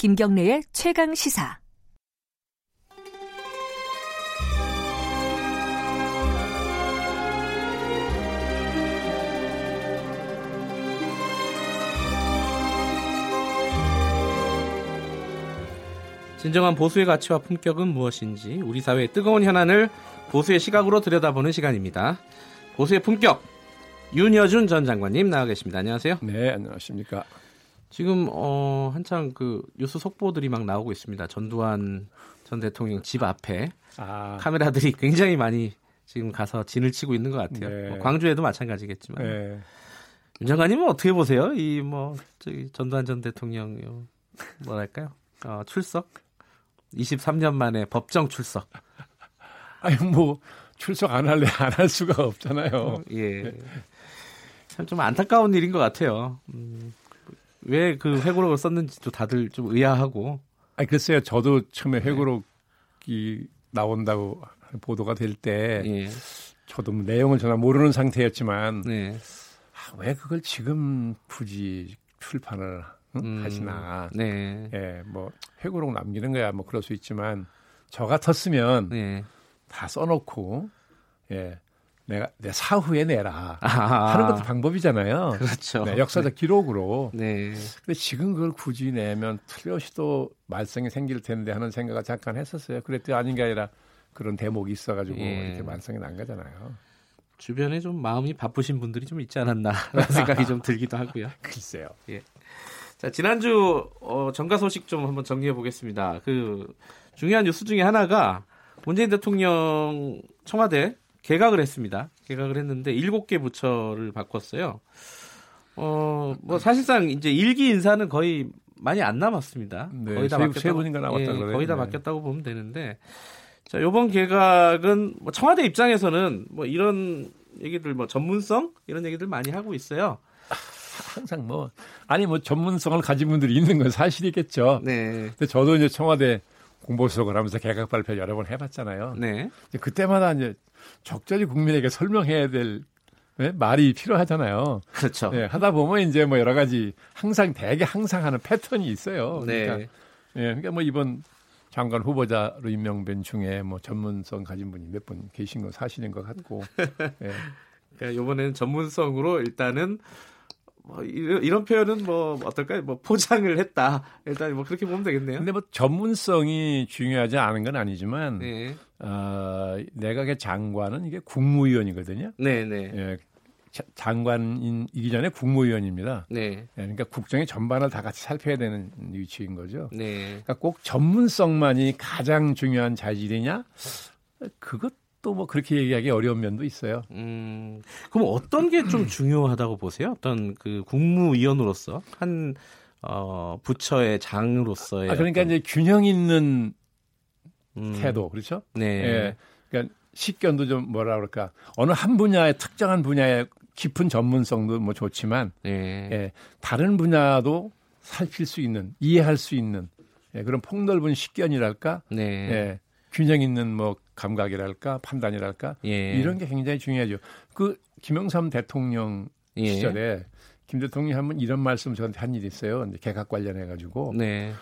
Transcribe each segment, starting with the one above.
김경래의 최강 시사. 진정한 보수의 가치와 품격은 무엇인지 우리 사회의 뜨거운 현안을 보수의 시각으로 들여다보는 시간입니다. 보수의 품격 윤여준 전 장관님 나와 계십니다. 안녕하세요. 네, 안녕하십니까. 지금 어 한창 그 뉴스 속보들이 막 나오고 있습니다. 전두환 전 대통령 집 앞에 아. 카메라들이 굉장히 많이 지금 가서 진을 치고 있는 것 같아요. 네. 뭐 광주에도 마찬가지겠지만. 네. 윤 장관님은 어떻게 보세요? 이 뭐 저기 전두환 전 대통령 뭐랄까요? 어, 출석 23년 만에 법정 출석. 아니 뭐 출석 안 할래 안 할 수가 없잖아요. 어, 예. 참 좀 안타까운 일인 것 같아요. 음, 왜 그 회고록을 썼는지도 다들 좀 의아하고. 아 글쎄요. 저도 처음에 네. 회고록이 나온다고 보도가 될때 예. 저도 뭐 내용을 전혀 모르는 상태였지만 네. 아, 왜 그걸 지금 굳이 출판을 음, 하시나. 네. 예, 뭐 회고록 남기는 거야 뭐 그럴 수 있지만 저 같았으면 네. 다 써놓고 예. 내가 내 사후에 내라 아하. 하는 것도 방법이잖아요. 그렇죠. 네, 역사적 네. 기록으로. 네. 근데 지금 그걸 굳이 내면 틀렸이 또 말썽이 생길 텐데 하는 생각을 잠깐 했었어요. 그랬더니 아닌 게 아니라 그런 대목이 있어가지고 예. 이렇게 말썽이 난 거잖아요. 주변에 좀 마음이 바쁘신 분들이 좀 있지 않았나라는 생각이 좀 들기도 하고요. 글쎄요. 예. 자, 지난주 어, 정가 소식 좀 한번 정리해 보겠습니다. 그 중요한 뉴스 중에 하나가 문재인 대통령 청와대 개각을 했습니다. 개각을 했는데 일곱 개 부처를 바꿨어요. 어, 뭐 사실상 이제 일기 인사는 거의 많이 안 남았습니다. 네, 거의 다 세, 바뀌었다고, 세 분인가 남았다 예, 거의 다 네. 바뀌었다고 보면 되는데 자, 요번 개각은 뭐 청와대 입장에서는 뭐 이런 얘기들 뭐 전문성 이런 얘기들 많이 하고 있어요. 항상 뭐 아니 뭐 전문성을 가진 분들이 있는 건 사실이겠죠. 네. 근데 저도 이제 청와대 공보 수석을 하면서 개각 발표 여러 번 해봤잖아요. 네. 이제 그때마다 이제 적절히 국민에게 설명해야 될 네? 말이 필요하잖아요. 그렇죠. 네, 하다 보면 이제 뭐 여러 가지 항상 대개 항상 하는 패턴이 있어요. 네. 그러니까, 네, 그러니까 뭐 이번 장관 후보자로 임명된 중에 뭐 전문성 가진 분이 몇 분 계신 건 사실인 것 같고. 네. 그러니까 이번에는 전문성으로 일단은 뭐 이런, 이런 표현은 뭐 어떨까요? 뭐 포장을 했다. 일단 뭐 그렇게 보면 되겠네요. 근데 뭐 전문성이 중요하지 않은 건 아니지만 네. 어, 내각의 장관은 이게 국무위원이거든요. 네, 네. 예, 장관이기 전에 국무위원입니다. 네. 예, 그러니까 국정의 전반을 다 같이 살펴야 되는 위치인 거죠. 네. 그러니까 꼭 전문성만이 가장 중요한 자질이냐? 그것 또 뭐 그렇게 얘기하기 어려운 면도 있어요. 음, 그럼 어떤 게 좀 중요하다고 보세요? 어떤 그 국무위원으로서 한 어, 부처의 장으로서의 아, 그러니까 어떤... 이제 균형 있는 음. 태도 그렇죠? 네. 예. 그러니까 식견도 좀 뭐라 그럴까 어느 한 분야의 특정한 분야의 깊은 전문성도 뭐 좋지만 네. 예. 다른 분야도 살필 수 있는 이해할 수 있는 예, 그런 폭넓은 식견이랄까 네. 예, 균형 있는 뭐 감각이랄까 판단이랄까 예. 이런 게 굉장히 중요하죠. 그 김영삼 대통령 예. 시절에 김 대통령이 한번 이런 말씀 저한테 한 일이 있어요. 개각 관련해 가지고 네.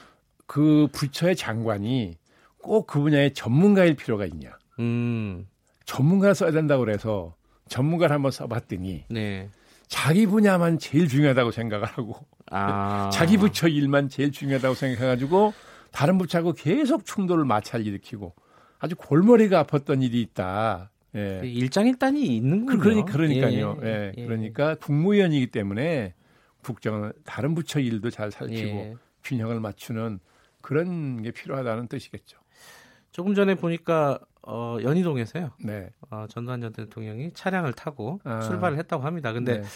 그 부처의 장관이 꼭 그 분야의 전문가일 필요가 있냐. 음. 전문가 써야 된다고 그래서 전문가를 한번 써봤더니 네. 자기 분야만 제일 중요하다고 생각을 하고 아. 자기 부처 일만 제일 중요하다고 생각해가지고 다른 부처하고 계속 충돌을 마찰 일으키고 아주 골머리가 아팠던 일이 있다. 예. 일장일단이 있는군요. 그러니까, 그러니까요. 예, 예. 예. 그러니까 국무위원이기 때문에 국정은 다른 부처 일도 잘 살피고 예. 균형을 맞추는 그런 게 필요하다는 뜻이겠죠. 조금 전에 보니까 어, 연희동에서요. 네. 어, 전두환 전 대통령이 차량을 타고 아. 출발을 했다고 합니다. 근데 네.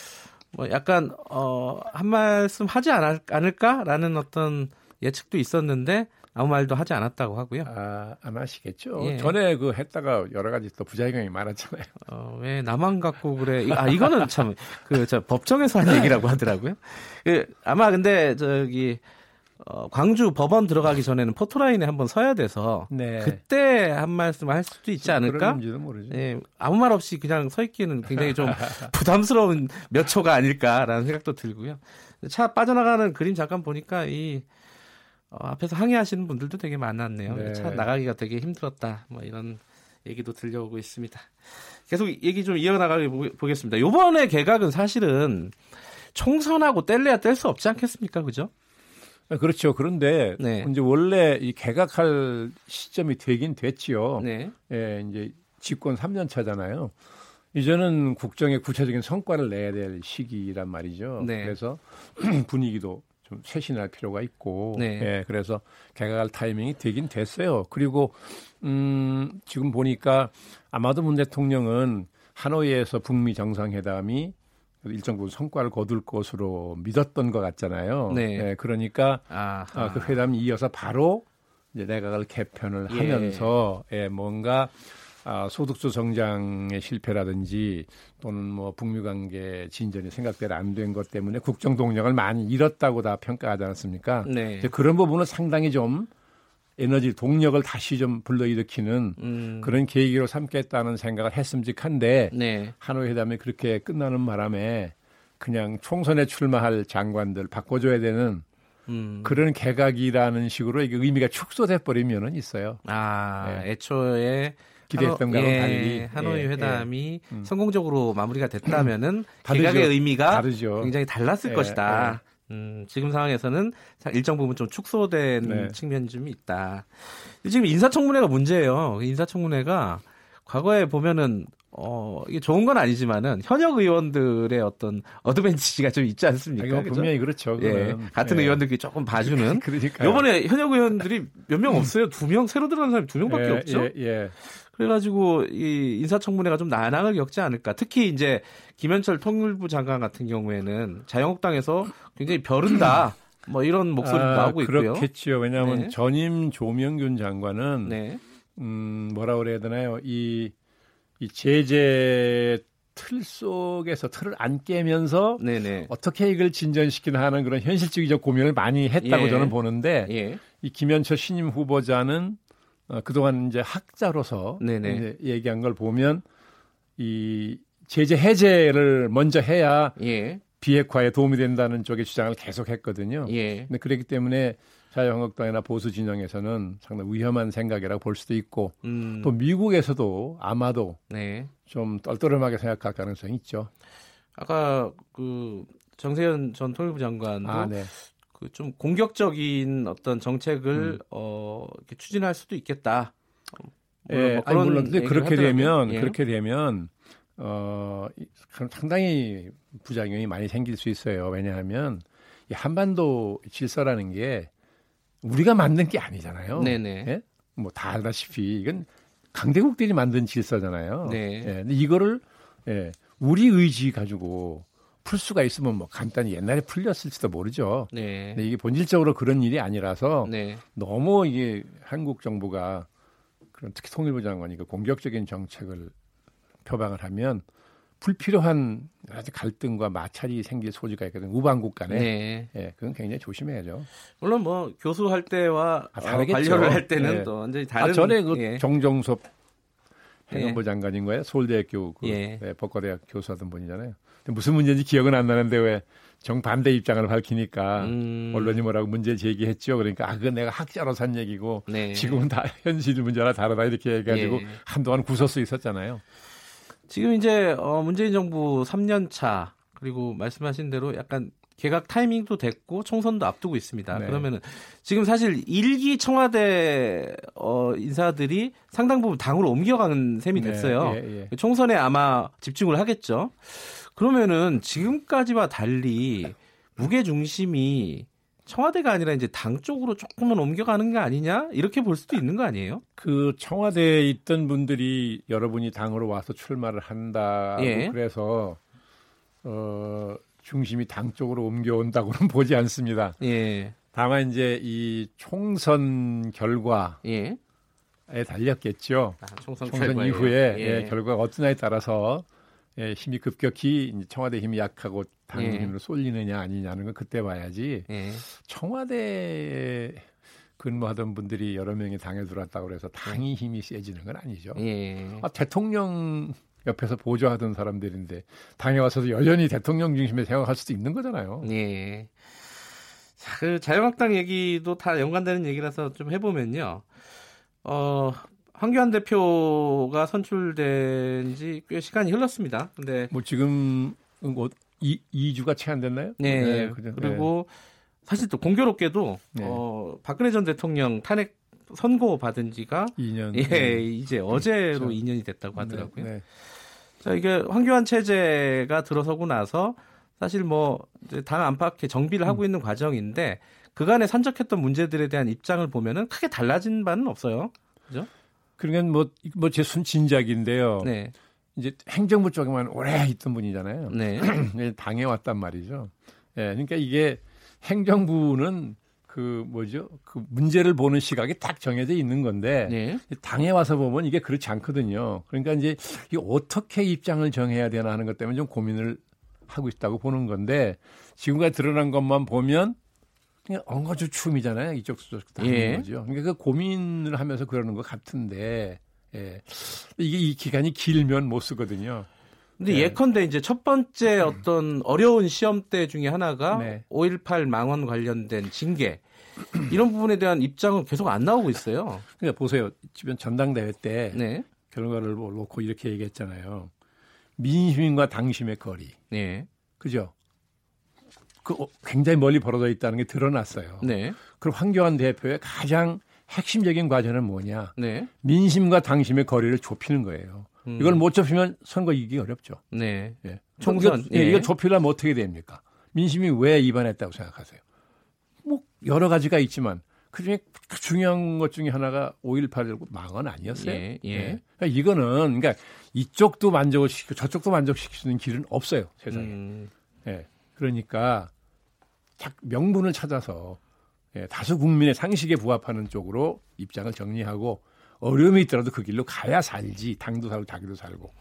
뭐 약간 어, 한 말씀 하지 않을, 않을까라는 어떤 예측도 있었는데 아무 말도 하지 않았다고 하고요. 아, 안 하시겠죠. 예. 전에 그 했다가 여러 가지 또 부작용이 많았잖아요. 어, 왜 나만 갖고 그래? 아, 이거는 참, 그, 저, 법정에서 한 얘기라고 하더라고요. 그, 아마 근데, 저기, 어, 광주 법원 들어가기 전에는 포토라인에 한번 서야 돼서 네. 그때 한 말씀 할 수도 있지 않을까? 예, 아무 말 없이 그냥 서 있기는 굉장히 좀 부담스러운 몇 초가 아닐까라는 생각도 들고요. 차 빠져나가는 그림 잠깐 보니까 이 어, 앞에서 항의하시는 분들도 되게 많았네요. 네. 차 나가기가 되게 힘들었다. 뭐 이런 얘기도 들려오고 있습니다. 계속 얘기 좀 이어나가게 보겠습니다. 요번에 개각은 사실은 총선하고 뗄래야 뗄 수 없지 않겠습니까? 그죠? 아, 그렇죠. 그런데 네. 이제 원래 이 개각할 시점이 되긴 됐지요. 네. 예, 이제 집권 3년 차잖아요. 이제는 국정의 구체적인 성과를 내야 될 시기란 말이죠. 네. 그래서 분위기도 좀 쇄신할 필요가 있고, 네. 예, 그래서 개각할 타이밍이 되긴 됐어요. 그리고 음, 지금 보니까 아마도 문 대통령은 하노이에서 북미 정상회담이 일정 부분 성과를 거둘 것으로 믿었던 것 같잖아요. 네. 예, 그러니까 아, 그 회담이 이어서 바로 이제 내각을 개편을 예. 하면서 예, 뭔가 아, 소득주 성장의 실패라든지 또는 뭐 북미 관계 진전이 생각대로 안 된 것 때문에 국정 동력을 많이 잃었다고 다 평가하지 않았습니까? 네. 그런 부분은 상당히 좀 에너지 동력을 다시 좀 불러일으키는 음. 그런 계기로 삼겠다는 생각을 했음직한데 네. 하노이 회담이 그렇게 끝나는 바람에 그냥 총선에 출마할 장관들 바꿔줘야 되는 음. 그런 개각이라는 식으로 이게 의미가 축소돼 버리면은 있어요. 아 네. 애초에 기대했던 거랑 예, 달리 하노이 예, 회담이 예. 음. 성공적으로 마무리가 됐다면은 개각의 의미가 다르죠. 굉장히 달랐을 예, 것이다. 예. 음, 지금 상황에서는 일정 부분 좀 축소된 네. 측면이 좀 있다. 지금 인사청문회가 문제예요. 인사청문회가 과거에 보면은 어, 이게 좋은 건 아니지만은 현역 의원들의 어떤 어드밴티지가 좀 있지 않습니까? 아, 분명히 그렇죠. 예, 같은 예. 의원들끼리 조금 봐주는. 그러니까 이번에 현역 의원들이 몇 명 없어요. 두 명, 새로 들어간 사람이 두 명밖에 예, 없죠. 예, 예. 그래가지고 이 인사청문회가 좀 난항을 겪지 않을까. 특히 이제 김현철 통일부 장관 같은 경우에는 자유한국당에서 굉장히 벼른다. 뭐 이런 목소리도 아, 나오고 있고요. 그렇겠죠. 왜냐하면 네. 전임 조명균 장관은 네. 음 뭐라 그래야 되나요? 이, 이 제재 틀 속에서 틀을 안 깨면서 네네. 어떻게 이걸 진전시키나 하는 그런 현실적이적 고민을 많이 했다고 예. 저는 보는데 예. 이 김현철 신임 후보자는 어, 그동안 이제 학자로서 이제 얘기한 걸 보면 이 제재 해제를 먼저 해야 예. 비핵화에 도움이 된다는 쪽의 주장을 계속 했거든요. 예. 근데 그렇기 때문에 자유한국당이나 보수 진영에서는 상당히 위험한 생각이라고 볼 수도 있고 음. 또 미국에서도 아마도 네. 좀 떨떠름하게 생각할 가능성이 있죠. 아까 그 정세현 전 통일부 장관도 아, 네. 그 좀 공격적인 어떤 정책을 음. 어 이렇게 추진할 수도 있겠다. 예, 뭐 아니, 물론 그렇게 되면 예. 그렇게 되면 어 상당히 부작용이 많이 생길 수 있어요. 왜냐하면 이 한반도 질서라는 게 우리가 만든 게 아니잖아요. 네네. 예? 뭐다 알다시피 이건 강대국들이 만든 질서잖아요. 네. 예, 근데 이거를 예, 우리 의지 가지고 풀 수가 있으면 뭐 간단히 옛날에 풀렸을지도 모르죠. 네. 근데 이게 본질적으로 그런 일이 아니라서 네. 너무 이게 한국 정부가 그런 특히 통일부 장관이 그 공격적인 정책을 표방을 하면 불필요한 아주 갈등과 마찰이 생길 소지가 있거든 우방국 간에. 네. 예, 그건 굉장히 조심해야죠. 물론 뭐 교수할 때와 아, 어, 관료를 할 때는 예. 또 완전히 다른. 아, 전에 그 예. 정정섭 행안부 예. 장관인 거예요. 서울대학교 그 예. 네, 법과대학 교수하던 분이잖아요. 무슨 문제인지 기억은 안 나는데 왜 정반대 입장을 밝히니까 음. 언론이 뭐라고 문제 제기했죠. 그러니까 아 그건 내가 학자로서 한 얘기고 네. 지금은 다 현실 문제라 다르다 이렇게 얘기해가지고 예. 한동안 구설 수 있었잖아요. 지금 이제 어 문재인 정부 3년 차 그리고 말씀하신 대로 약간 개각 타이밍도 됐고 총선도 앞두고 있습니다. 네. 그러면은 지금 사실 일기 청와대 어 인사들이 상당 부분 당으로 옮겨가는 셈이 네. 됐어요. 네. 예, 예. 총선에 아마 집중을 하겠죠. 그러면은 지금까지와 달리 무게 중심이 청와대가 아니라 이제 당 쪽으로 조금은 옮겨가는 게 아니냐 이렇게 볼 수도 있는 거 아니에요? 그 청와대에 있던 분들이 여러분이 당으로 와서 출마를 한다. 예. 그래서 어 중심이 당 쪽으로 옮겨온다고는 보지 않습니다. 예. 다만 이제 이 총선 결과에 예. 달렸겠죠. 아, 총선, 총선 이후에 예. 예, 결과가 어떠냐에 따라서 예, 힘이 급격히 청와대 힘이 약하고 당 예. 힘으로 쏠리느냐 아니냐는 건 그때 봐야지. 예. 청와대 근무하던 분들이 여러 명이 당에 들어왔다고 그래서 당이 힘이 세지는 건 아니죠. 예. 아, 대통령 옆에서 보조하던 사람들인데 당에 와서도 여전히 대통령 중심에 생각할 수도 있는 거잖아요. 예. 그 자유한국당 얘기도 다 연관되는 얘기라서 좀 해보면요. 어, 황교안 대표가 선출된 지 꽤 시간이 흘렀습니다. 근데 뭐 지금 뭐 2, 2주가 채 안 됐나요? 네. 네 그리고 네. 사실 또 공교롭게도 네. 어, 박근혜 전 대통령 탄핵 선고 받은 지가 2년. 예, 네. 이제 어제로 그렇죠. 2년이 됐다고 하더라고요. 네, 네. 자, 이게 황교안 체제가 들어서고 나서 사실 뭐 당 안팎의 정비를 하고 음. 있는 과정인데 그간에 산적했던 문제들에 대한 입장을 보면은 크게 달라진 바는 없어요. 그죠? 그러니까 뭐, 뭐제 순진작인데요. 네. 이제 행정부 쪽에만 오래 있던 분이잖아요. 네. 당해 왔단 말이죠. 예. 그러니까 이게 행정부는 그 뭐죠? 그 문제를 보는 시각이 딱 정해져 있는 건데 네. 당에 와서 보면 이게 그렇지 않거든요. 그러니까 이제 이 어떻게 입장을 정해야 되나 하는 것 때문에 좀 고민을 하고 있다고 보는 건데 지금까지 드러난 것만 보면 그냥 엉거주 춤이잖아요. 이쪽 저쪽 다 예. 거죠. 그러니까 그 고민을 하면서 그러는 것 같은데 예. 이게 이 기간이 길면 못 쓰거든요. 근데 네. 예컨대 이제 첫 번째 어떤 어려운 시험대 중에 하나가 네. 5.18 망원 관련된 징계 이런 부분에 대한 입장은 계속 안 나오고 있어요. 그러니까 보세요. 주변 전당대회 때 네. 결과를 뭐 놓고 이렇게 얘기했잖아요. 민심과 당심의 거리. 네. 그죠? 그 어, 굉장히 멀리 벌어져 있다는 게 드러났어요. 네. 그럼 황교안 대표의 가장 핵심적인 과제는 뭐냐? 네. 민심과 당심의 거리를 좁히는 거예요. 음. 이걸 못 좁히면 선거 이기기 어렵죠. 네. 예. 총선. 예. 예. 이거 좁히려면 어떻게 됩니까? 민심이 왜 위반했다고 생각하세요? 뭐 여러 가지가 있지만 그중에 중요한 것 중에 하나가 5.18 망언 아니었어요? 예. 예. 예. 그러니까 이거는 그러니까 이쪽도 만족을 시키고 저쪽도 만족시킬 수 있는 길은 없어요 세상에. 음. 예. 그러니까 명분을 찾아서 예, 다수 국민의 상식에 부합하는 쪽으로 입장을 정리하고 어려움이 있더라도 그 길로 가야 살지 당도 살고 자기도 살고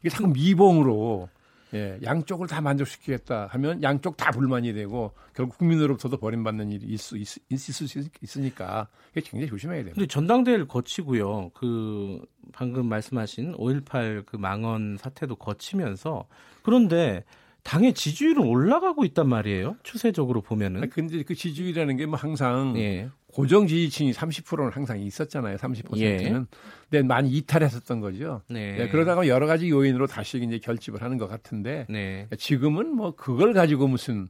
이게 자꾸 미봉으로 예, 양쪽을 다 만족시키겠다 하면 양쪽 다 불만이 되고 결국 국민으로부터도 버림받는 일이 있, 수 있, 있을 수 있으니까 이게 굉장히 조심해야 됩니다. 근데 전당대회를 거치고요. 그 방금 말씀하신 5.18 그 망언 사태도 거치면서 그런데 당의 지지율은 올라가고 있단 말이에요. 추세적으로 보면은. 근데 그 지지율이라는 게 뭐 항상 예. 고정 지지층이 30%는 항상 있었잖아요. 30%는. 예. 근데 많이 이탈했었던 거죠. 네. 네. 그러다가 여러 가지 요인으로 다시 이제 결집을 하는 것 같은데 네. 지금은 뭐 그걸 가지고 무슨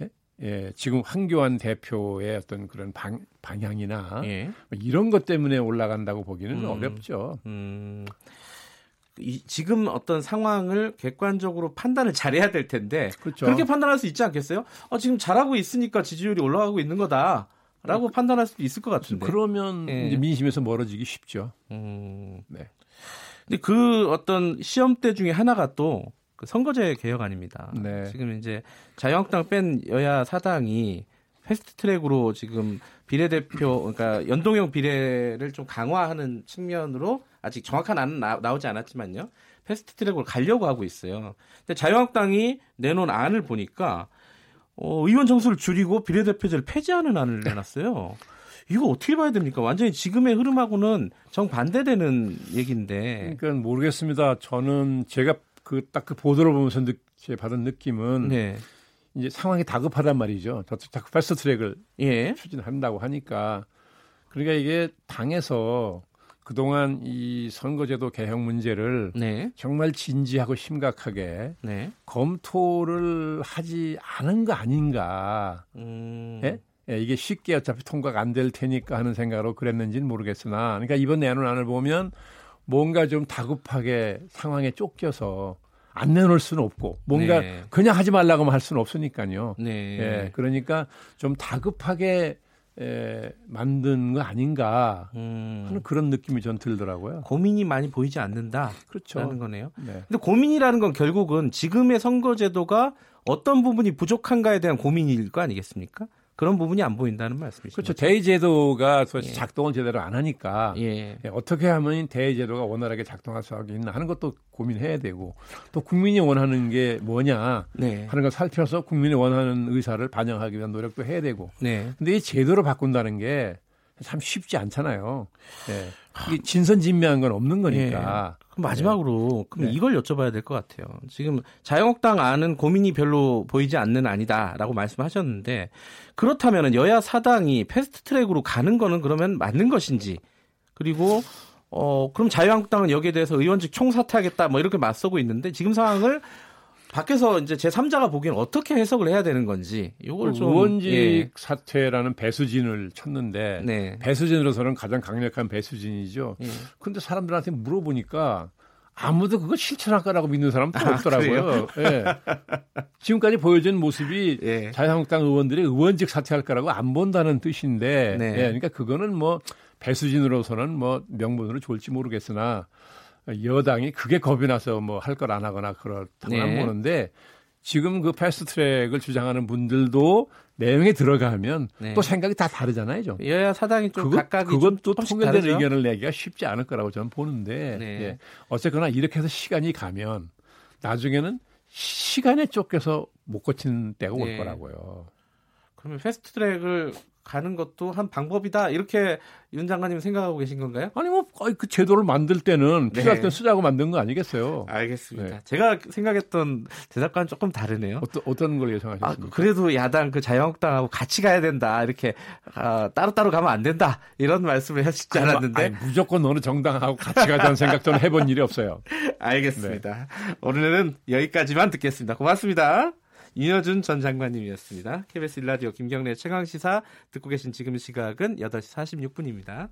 예? 예, 지금 황교안 대표의 어떤 그런 방, 방향이나 예. 뭐 이런 것 때문에 올라간다고 보기는 음. 어렵죠. 음. 이, 지금 어떤 상황을 객관적으로 판단을 잘해야 될 텐데 그렇죠. 그렇게 판단할 수 있지 않겠어요? 어, 지금 잘하고 있으니까 지지율이 올라가고 있는 거다. 라고 음. 판단할 수도 있을 것 같은데. 그러면 네. 이제 민심에서 멀어지기 쉽죠. 음. 네. 근데 그 어떤 시험대 중에 하나가 또 그 선거제 개혁안입니다. 네. 지금 이제 자유한국당 뺀 여야 사당이 패스트 트랙으로 지금 비례대표 그러니까 연동형 비례를 좀 강화하는 측면으로 아직 정확한 안은 나, 오지 않았지만요. 패스트 트랙으로 가려고 하고 있어요. 근데 자유한국당이 내놓은 안을 보니까 어, 의원 정수를 줄이고 비례대표제를 폐지하는 안을 내놨어요. 이거 어떻게 봐야 됩니까? 완전히 지금의 흐름하고는 정반대되는 얘기인데. 그러니까 모르겠습니다. 저는 제가 그 딱그 그 보도를 보면서 느, 받은 느낌은 네. 이제 상황이 다급하단 말이죠. 자꾸 패스트 트랙을 예. 추진한다고 하니까 그러니까 이게 당에서 그동안 이 선거제도 개혁 문제를 네. 정말 진지하고 심각하게 네. 검토를 하지 않은 거 아닌가. 음. 예? 예, 이게 쉽게 어차피 통과가 안 될 테니까 하는 생각으로 그랬는지는 모르겠으나 그러니까 이번 내놓안을 보면 뭔가 좀 다급하게 상황에 쫓겨서 안 내놓을 수는 없고 뭔가 네. 그냥 하지 말라고만 할 수는 없으니까요. 네. 예, 그러니까 좀 다급하게 에, 만든 거 아닌가 음. 하는 그런 느낌이 전 들더라고요. 고민이 많이 보이지 않는다. 그렇죠. 라는 거네요. 네. 근데 고민이라는 건 결국은 지금의 선거제도가 어떤 부분이 부족한가에 대한 고민일 거 아니겠습니까? 그런 부분이 안 보인다는 말씀이시죠. 그렇죠. 대의 제도가 예. 작동을 제대로 안 하니까 예. 예. 어떻게 하면 대의 제도가 원활하게 작동할 수 있나 하는 것도 고민해야 되고 또 국민이 원하는 게 뭐냐 네. 하는 걸 살펴서 국민이 원하는 의사를 반영하기 위한 노력도 해야 되고. 네. 근데 이 제도를 바꾼다는 게 참 쉽지 않잖아요. 예. 이게 진선진미한 건 없는 거니까. 예. 마지막으로 그럼 네. 이걸 여쭤봐야 될 것 같아요. 지금 자유한국당 안은 고민이 별로 보이지 않는 아니다라고 말씀하셨는데 그렇다면 여야 사당이 패스트트랙으로 가는 거는 그러면 맞는 것인지 그리고 어 그럼 자유한국당은 여기에 대해서 의원직 총사퇴하겠다 뭐 이렇게 맞서고 있는데 지금 상황을 밖에서 이제 제 3자가 보기엔 어떻게 해석을 해야 되는 건지 이걸 좀 의원직 예. 사퇴라는 배수진을 쳤는데 네. 배수진으로서는 가장 강력한 배수진이죠. 예. 근데 사람들한테 물어보니까 아무도 그거 실천할 거라고 믿는 사람도 아, 없더라고요. 예. 지금까지 보여준 모습이 예. 자유한국당 의원들이 의원직 사퇴할 거라고 안 본다는 뜻인데, 네. 예. 그러니까 그거는 뭐 배수진으로서는 뭐 명분으로 좋을지 모르겠으나 여당이 그게 겁이 나서 뭐 할 걸 안 하거나 그렇다고 네. 보는데 지금 그 패스트트랙을 주장하는 분들도 내용에 들어가면 네. 또 생각이 다 다르잖아요, 좀. 여야 사당이 좀 그거, 각각 그건 또 통일된 다르죠? 의견을 내기가 쉽지 않을 거라고 저는 보는데 네. 예. 어쨌거나 이렇게 해서 시간이 가면 나중에는 시간에 쫓겨서 못 고치는 때가 올 네. 거라고요. 그러면 패스트트랙을 가는 것도 한 방법이다 이렇게 윤 장관님 생각하고 계신 건가요? 아니 뭐 그 제도를 만들 때는 네. 필요할 때 쓰자고 만든 거 아니겠어요? 알겠습니다. 네. 제가 생각했던 대답과는 조금 다르네요. 어떤 어떤 걸 예상하셨습니까? 아, 그래도 야당 그 자유한국당하고 같이 가야 된다 이렇게 아, 따로 따로 가면 안 된다 이런 말씀을 하시지 않았는데 아니, 무조건 어느 정당하고 같이 가자는 생각 저는 해본 일이 없어요. 알겠습니다. 네. 오늘은 여기까지만 듣겠습니다. 고맙습니다. 이여준 전 장관님이었습니다. KBS 일라디오 김경래 최강시사 듣고 계신 지금 시각은 8시 46분입니다.